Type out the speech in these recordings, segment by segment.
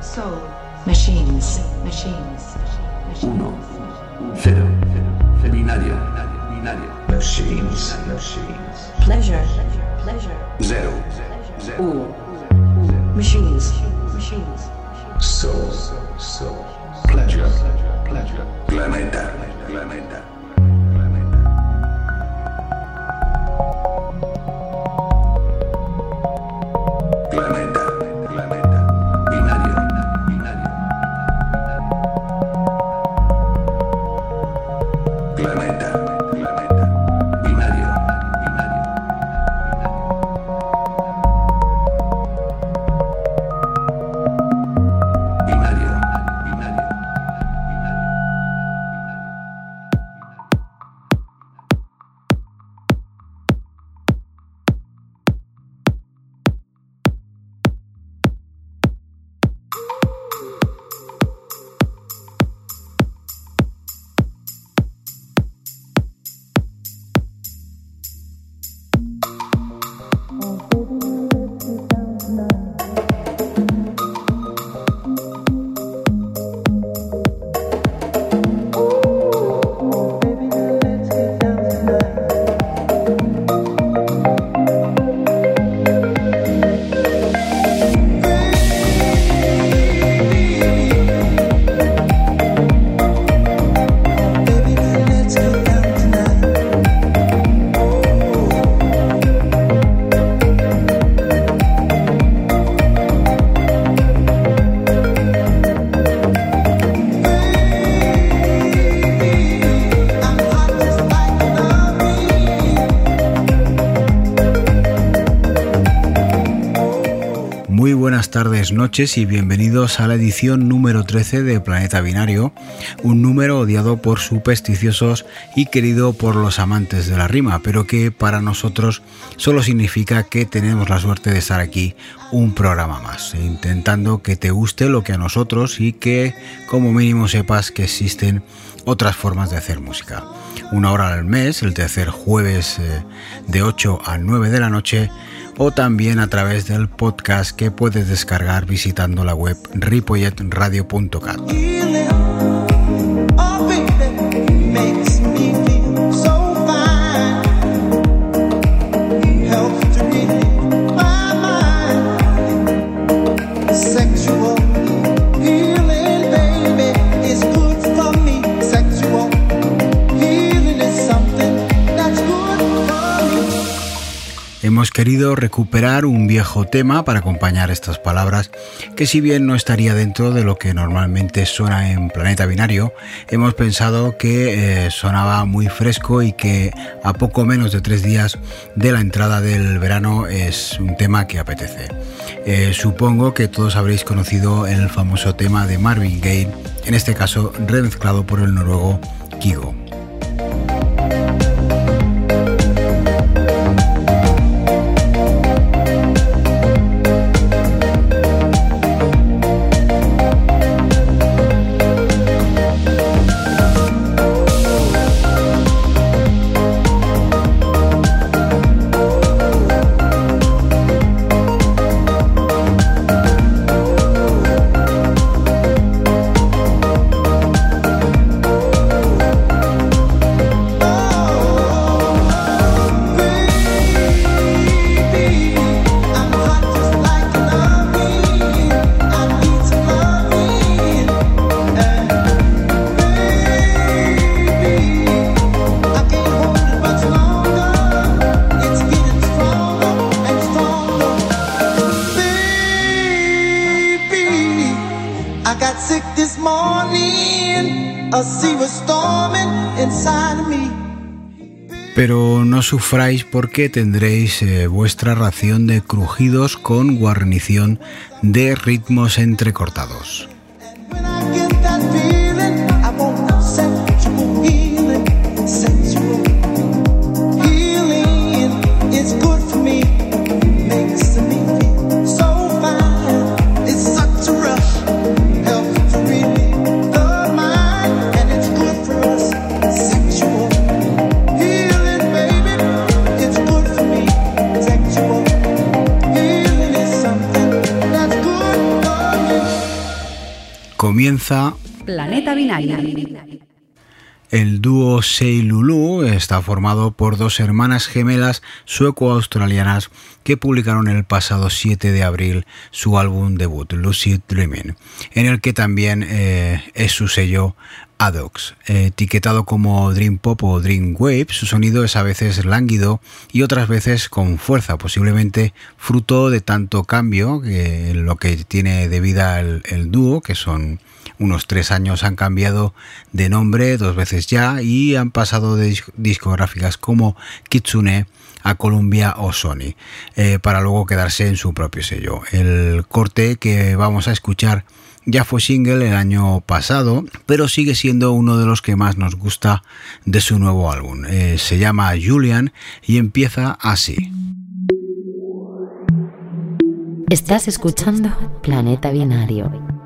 Soul. Machines. Machines. Uno. Cero. Binario. Binario. Machines. Machines. Pleasure. Pleasure. Zero. Ooh. Machines. Machines. Soul. Soul. Pleasure. Pleasure. Planeta. Planeta. Planeta. Tardes, noches y bienvenidos a la edición número 13 de Planeta Binario, un número odiado por supersticiosos y querido por los amantes de la rima, pero que para nosotros solo significa que tenemos la suerte de estar aquí un programa más, intentando que te guste lo que a nosotros y que como mínimo sepas que existen otras formas de hacer música. Una hora al mes, el tercer jueves eh, de 8 a 9 de la noche, o también a través del podcast que puedes descargar visitando la web ripolletradio.cat. Hemos querido recuperar un viejo tema para acompañar estas palabras que si bien no estaría dentro de lo que normalmente suena en Planeta Binario, hemos pensado que eh, sonaba muy fresco y que a poco menos de tres días de la entrada del verano es un tema que apetece. Eh, supongo que todos habréis conocido el famoso tema de Marvin Gaye, en este caso remezclado por el noruego Kigo. Pero no sufráis porque tendréis eh, vuestra ración de crujidos con guarnición de ritmos entrecortados. Comienza Planeta Binario. El dúo Sei Lulu está formado por dos hermanas gemelas sueco-australianas que publicaron el pasado 7 de abril su álbum debut, Lucid Dreaming, en el que también eh, es su sello Adox. etiquetado como Dream Pop o Dream Wave, su sonido es a veces lánguido y otras veces con fuerza, posiblemente fruto de tanto cambio que lo que tiene de vida el, el dúo, que son unos tres años han cambiado de nombre dos veces ya y han pasado de discográficas como Kitsune a Columbia o Sony eh, para luego quedarse en su propio sello. El corte que vamos a escuchar ya fue single el año pasado, pero sigue siendo uno de los que más nos gusta de su nuevo álbum. Eh, se llama Julian y empieza así. Estás escuchando Planeta Binario.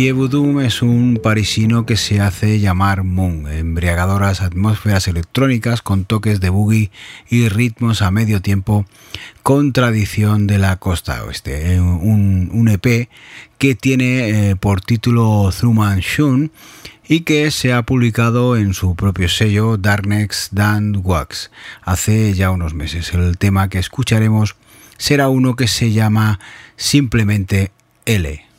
Mathieu es un parisino que se hace llamar Moon, embriagadoras atmósferas electrónicas con toques de boogie y ritmos a medio tiempo con tradición de la costa oeste. Eh, Un, EP que tiene eh, por título Truman Shun y que se ha publicado en su propio sello Darknex Dan Wax hace ya unos meses. El tema que escucharemos será uno que se llama simplemente L.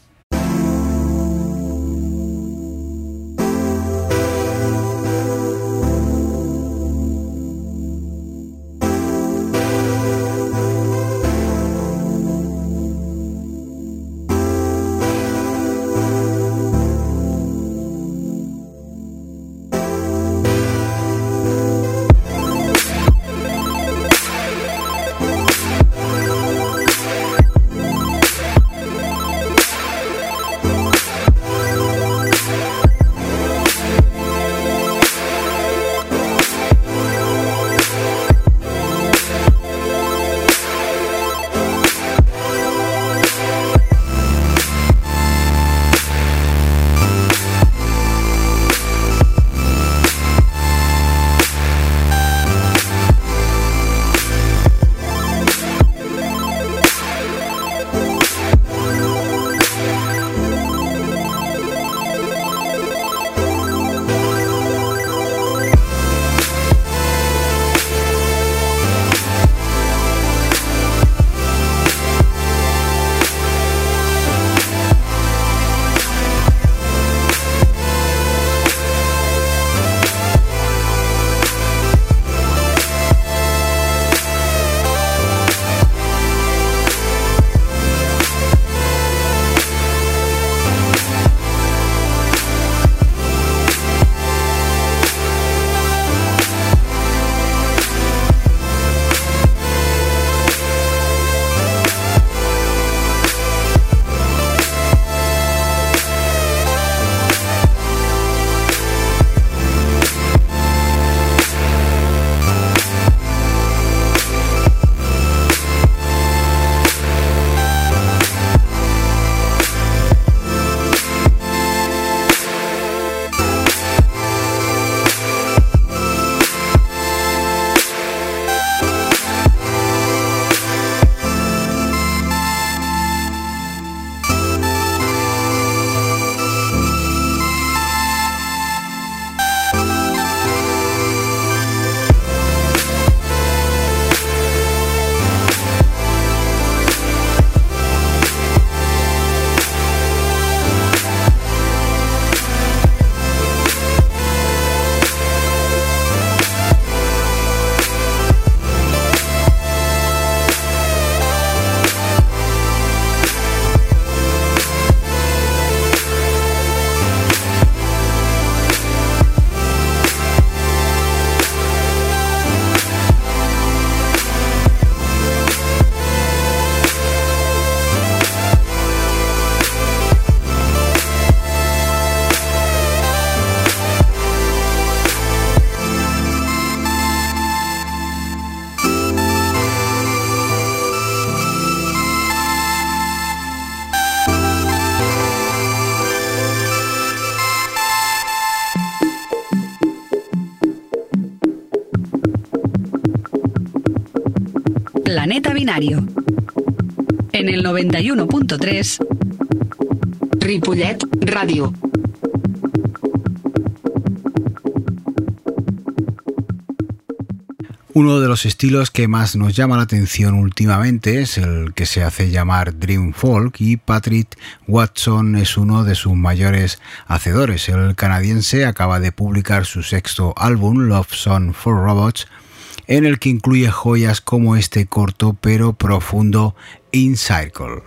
Planeta Binario. En el 91.3 Ripollet Radio. Uno de los estilos que más nos llama la atención últimamente es el que se hace llamar Dream Folk y Patrick Watson es uno de sus mayores hacedores. El canadiense acaba de publicar su sexto álbum, Love Song for Robots, en el que incluye joyas como este corto pero profundo In Circle.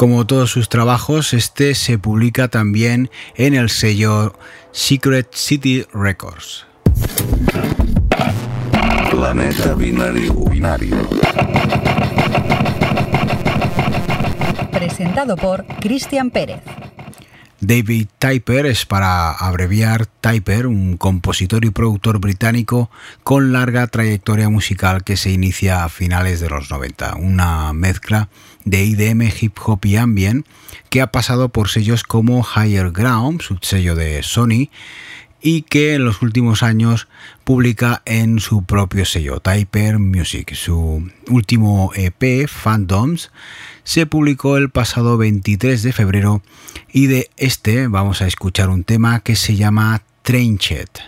Como todos sus trabajos, este se publica también en el sello Secret City Records. Planeta Binario. Binario. Presentado por Cristian Pérez. David Typer es para abreviar Typer, un compositor y productor británico con larga trayectoria musical que se inicia a finales de los 90, una mezcla de IDM, hip hop y ambient que ha pasado por sellos como Higher Ground, subsello de Sony, y que en los últimos años publica en su propio sello, Typer Music. Su último EP, Phantoms, se publicó el pasado 23 de febrero y de este vamos a escuchar un tema que se llama Trainchet.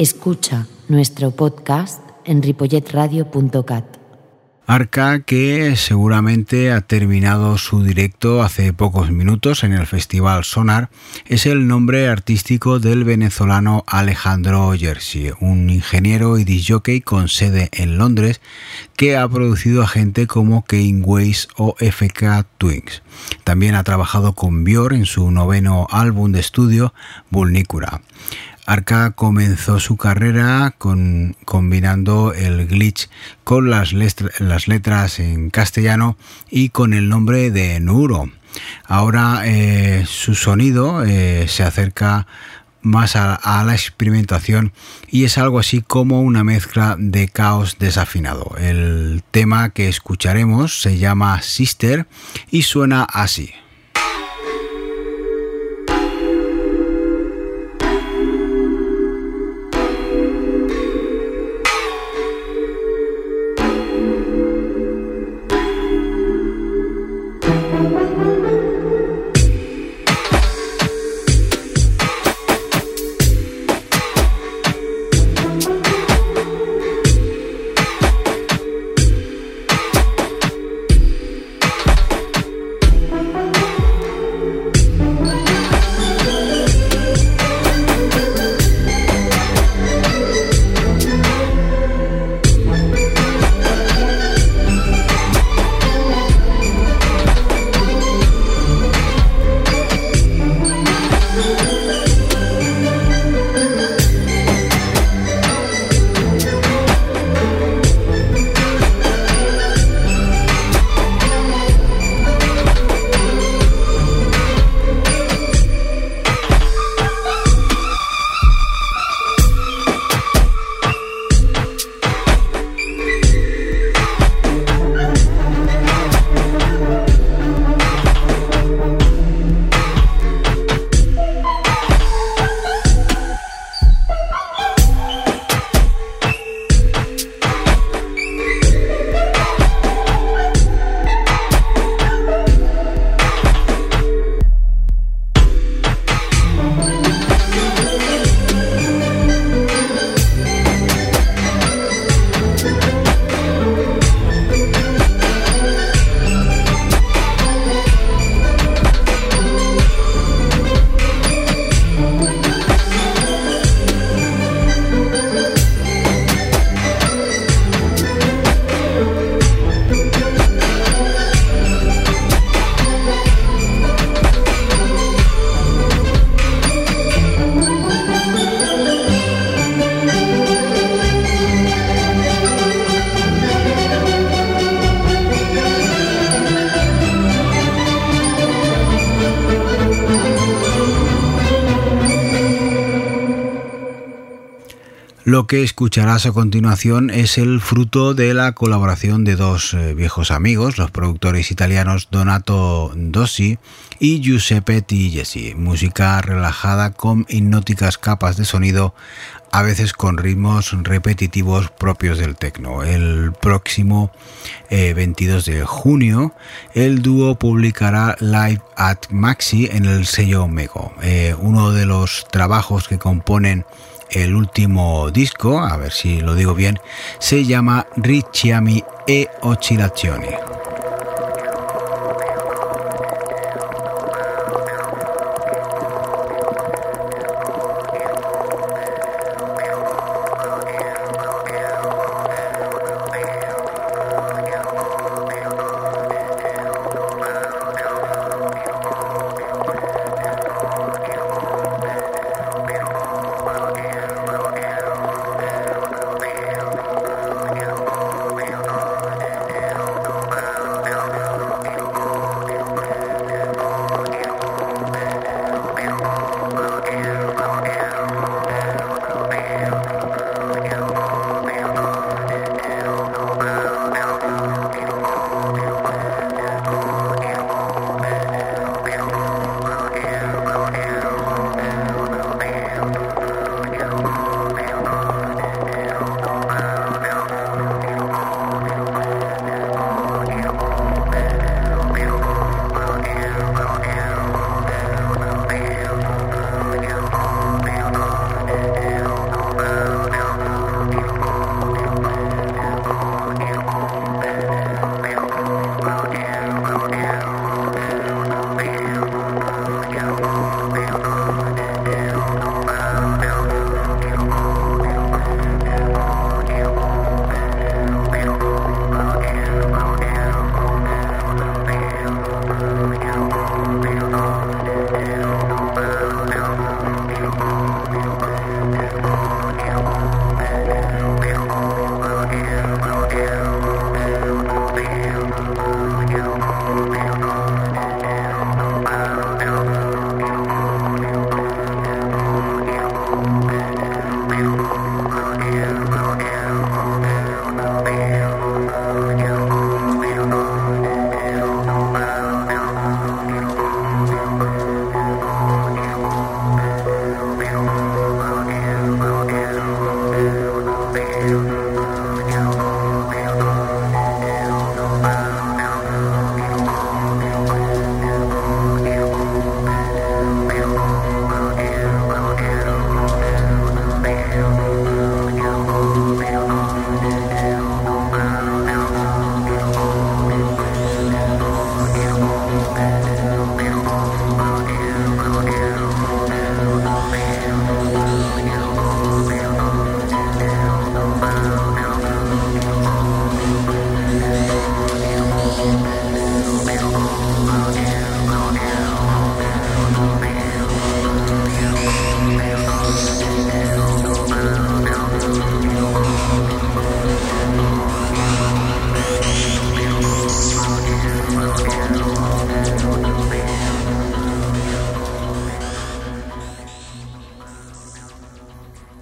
Escucha nuestro podcast en ripolletradio.cat. Arca que seguramente ha terminado su directo hace pocos minutos en el Festival Sonar es el nombre artístico del venezolano Alejandro Jersey, un ingeniero y disjockey con sede en Londres que ha producido a gente como Kane Ways o FK Twins. También ha trabajado con Bior en su noveno álbum de estudio Vulnicura. Arca comenzó su carrera combinando el glitch con las, letras en castellano y con el nombre de Nuro. Ahora eh, su sonido eh, se acerca más a, la experimentación y es algo así como una mezcla de caos desafinado. El tema que escucharemos se llama Sister y suena así. Lo que escucharás a continuación es el fruto de la colaboración de dos eh, viejos amigos, los productores italianos Donato Dossi y Giuseppe Tigesi. Música relajada con hipnóticas capas de sonido, a veces con ritmos repetitivos propios del techno. El próximo eh, 22 de junio, el dúo publicará Live at Maxi en el sello Mego. Eh, uno de los trabajos que componen el último disco, a ver si lo digo bien, se llama Ricciami e Oscillazioni.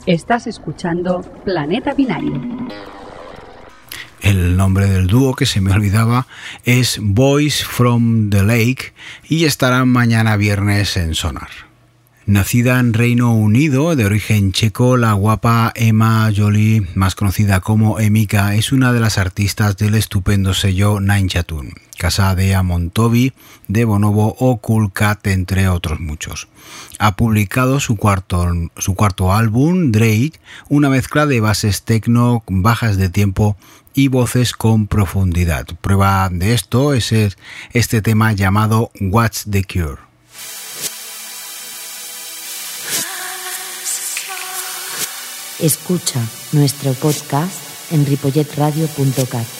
Estás escuchando Planeta Binario. El nombre del dúo que se me olvidaba es Boys from the Lake y estarán mañana viernes en Sonar. Nacida en Reino Unido, de origen checo, la guapa Emma Jolie, más conocida como Emika, es una de las artistas del estupendo sello Nine Chatun, casa de Amontobi, de Bonobo o Cat, entre otros muchos. Ha publicado su cuarto, su cuarto álbum, Drake, una mezcla de bases techno, bajas de tiempo y voces con profundidad. Prueba de esto es este tema llamado What's the Cure. Escucha nuestro podcast en ripolletradio.cat.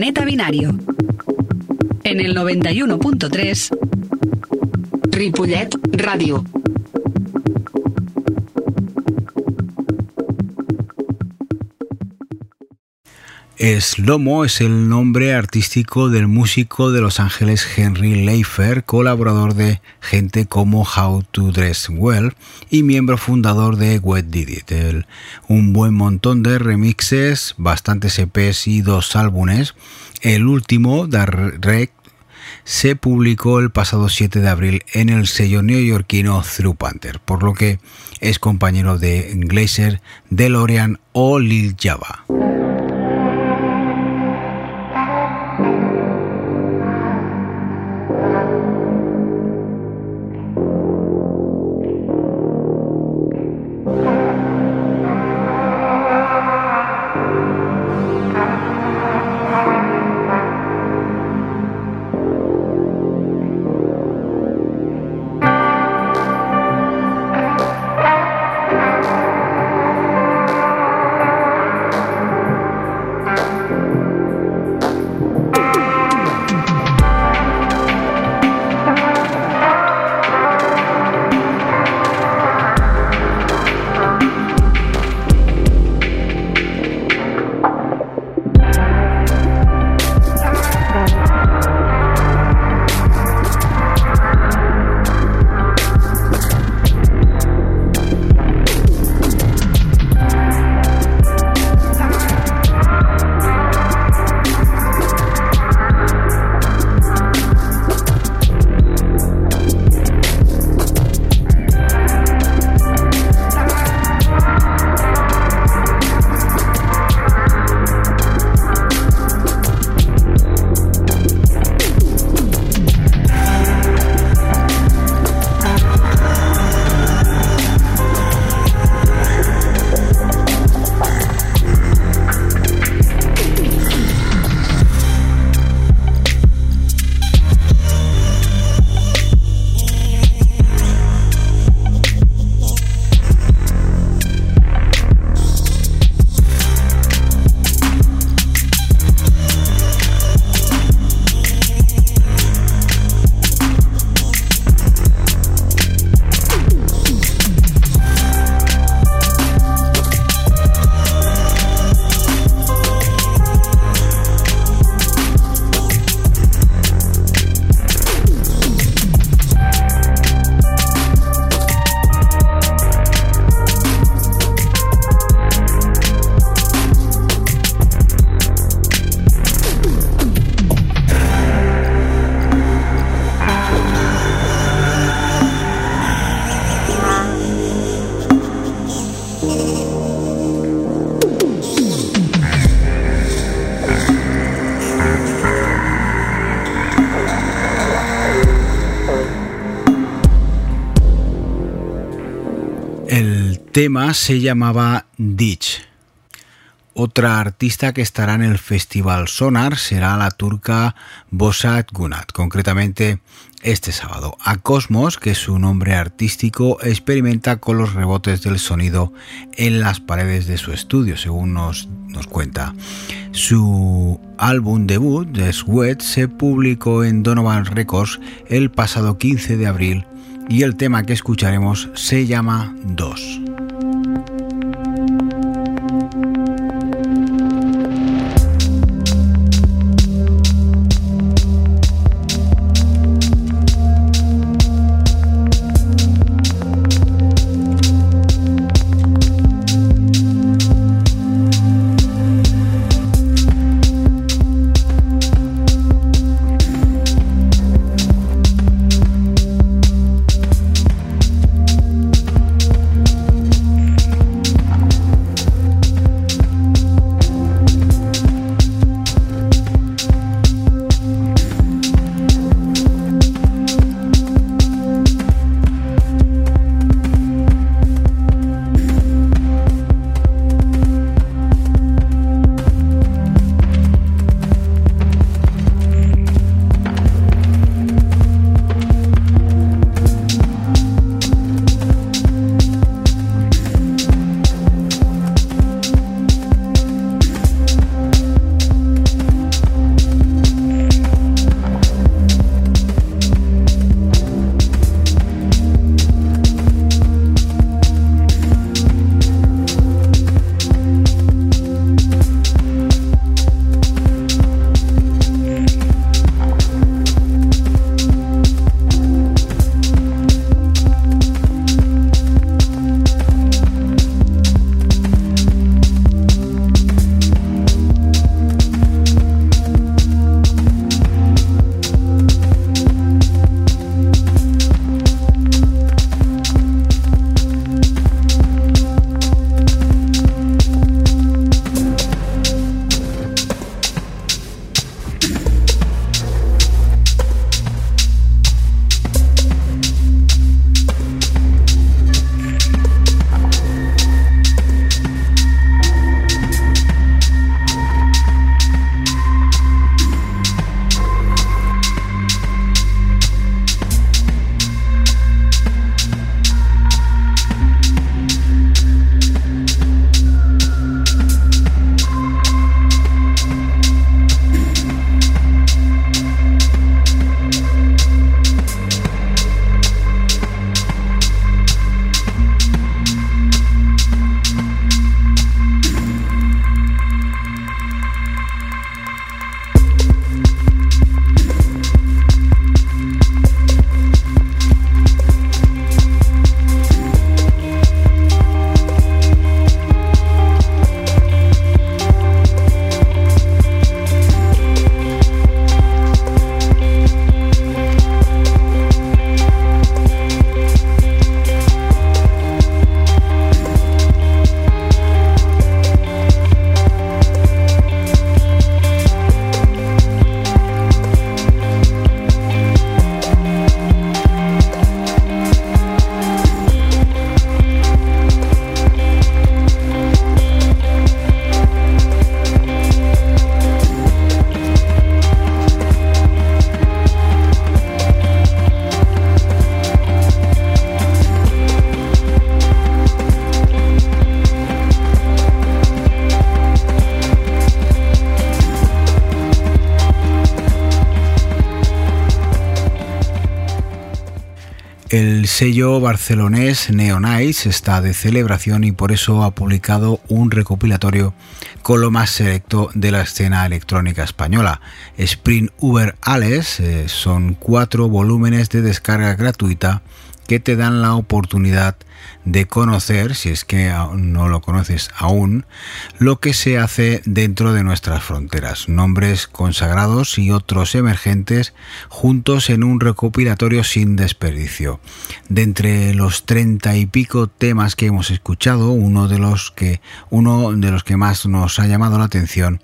Planeta Binario. En el 91.3, Ripollet Radio. Slomo es el nombre artístico del músico de Los Ángeles Henry Leifer, colaborador de gente como How to Dress Well y miembro fundador de Wet Did It. Un buen montón de remixes, bastantes EPs y dos álbumes. El último, Direct, se publicó el pasado 7 de abril en el sello neoyorquino Through Panther, por lo que es compañero de Glazer, DeLorean o Lil Java. tema se llamaba Ditch. Otra artista que estará en el Festival Sonar será la turca Bosat Gunat, concretamente este sábado. A Cosmos, que es su nombre artístico, experimenta con los rebotes del sonido en las paredes de su estudio, según nos, nos cuenta. Su álbum debut, The Sweat, se publicó en Donovan Records el pasado 15 de abril y el tema que escucharemos se llama 2. Sello barcelonés Neonice está de celebración y por eso ha publicado un recopilatorio con lo más selecto de la escena electrónica española. Spring Uber Ales eh, son cuatro volúmenes de descarga gratuita que te dan la oportunidad conocer, si es que no lo conoces aún, lo que se hace dentro de nuestras fronteras, nombres consagrados y otros emergentes juntos en un recopilatorio sin desperdicio. De entre los treinta y pico temas que hemos escuchado, uno de los que uno de los que más nos ha llamado la atención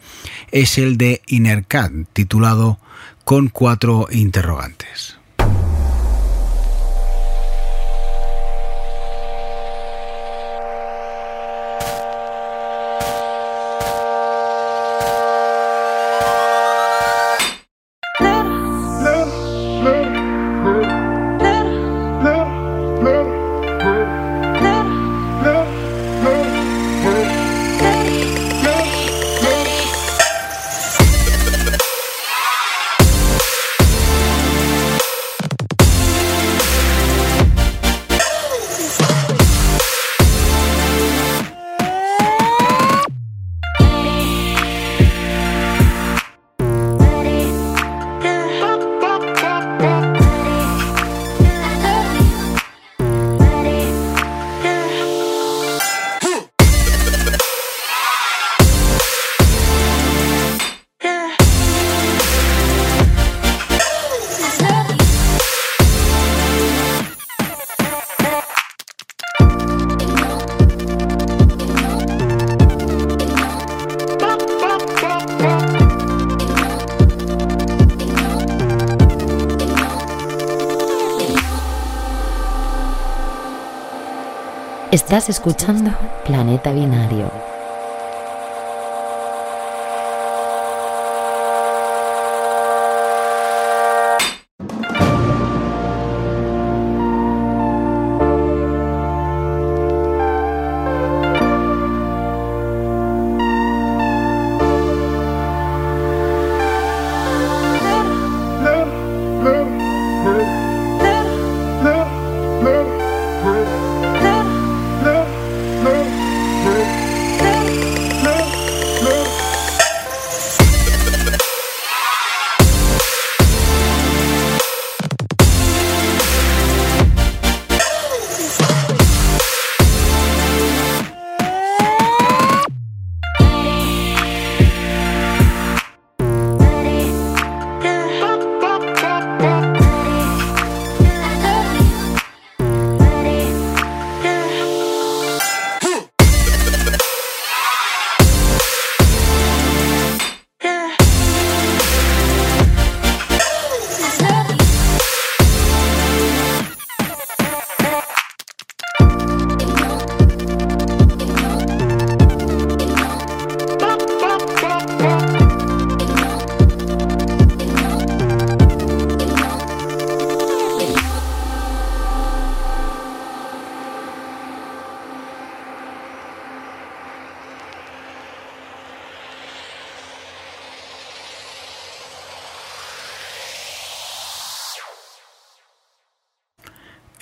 es el de Innercat, titulado Con cuatro interrogantes. Estás escuchando Planeta Binario.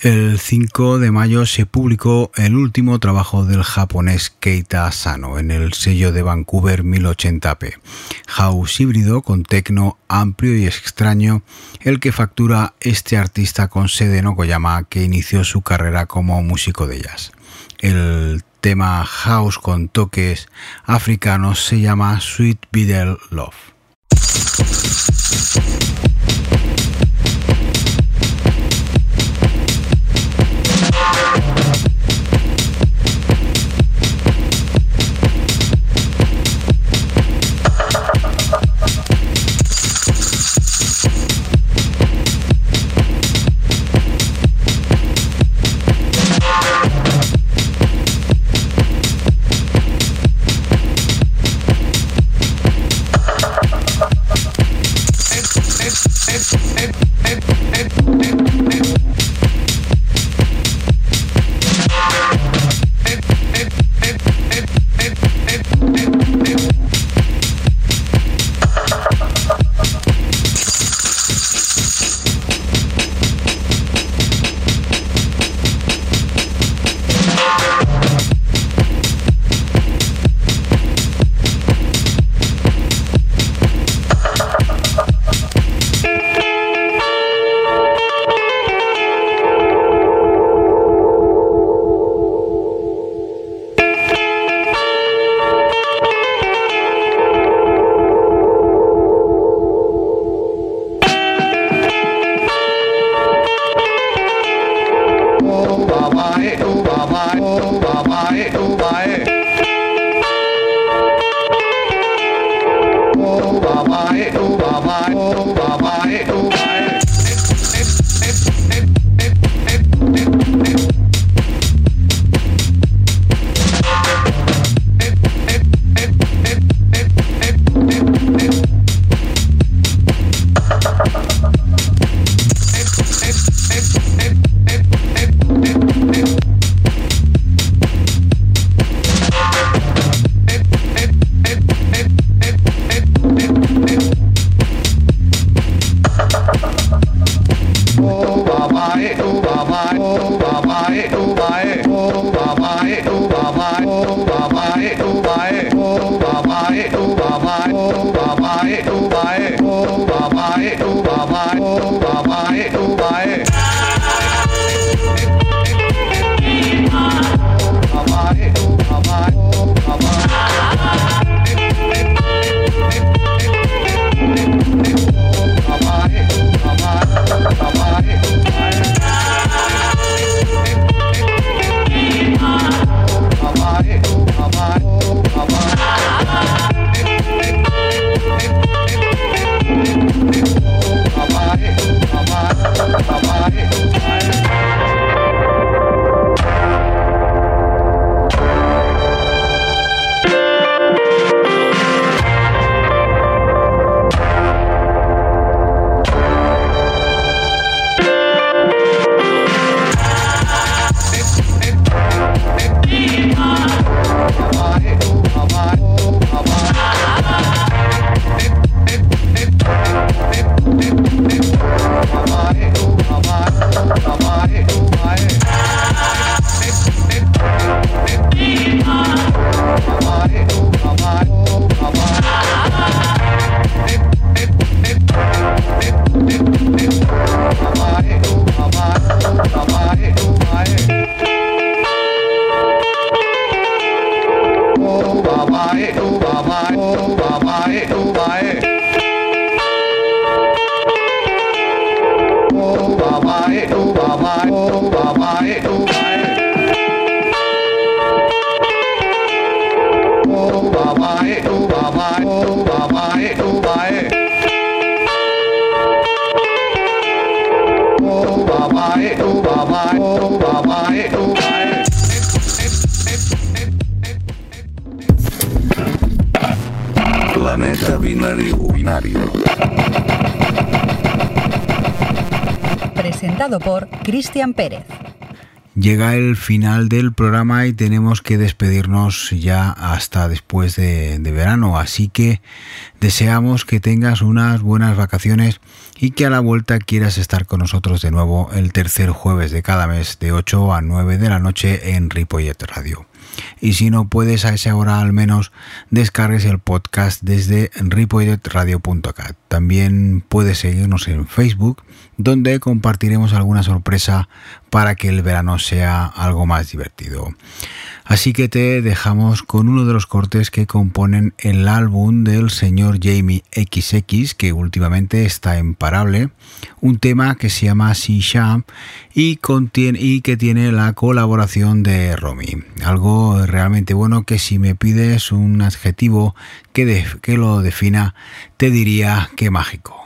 El 5 de mayo se publicó el último trabajo del japonés Keita Asano en el sello de Vancouver 1080p. House híbrido con tecno amplio y extraño, el que factura este artista con sede en Okoyama que inició su carrera como músico de jazz. El tema house con toques africanos se llama Sweet Beetle Love. babae, oh O babae, oh O babae. Por Cristian Pérez. Llega el final del programa y tenemos que despedirnos ya hasta después de, de, verano, así que deseamos que tengas unas buenas vacaciones y que a la vuelta quieras estar con nosotros de nuevo el tercer jueves de cada mes de 8 a 9 de la noche en Ripollet Radio. Y si no puedes a esa hora al menos descargues el podcast desde ripolletradio.cat. También puedes seguirnos en Facebook donde compartiremos alguna sorpresa para que el verano sea algo más divertido. Así que te dejamos con uno de los cortes que componen el álbum del señor Jamie XX, que últimamente está imparable, un tema que se llama Sham y, y que tiene la colaboración de Romy. Algo realmente bueno que si me pides un adjetivo que, que lo defina, te diría que mágico.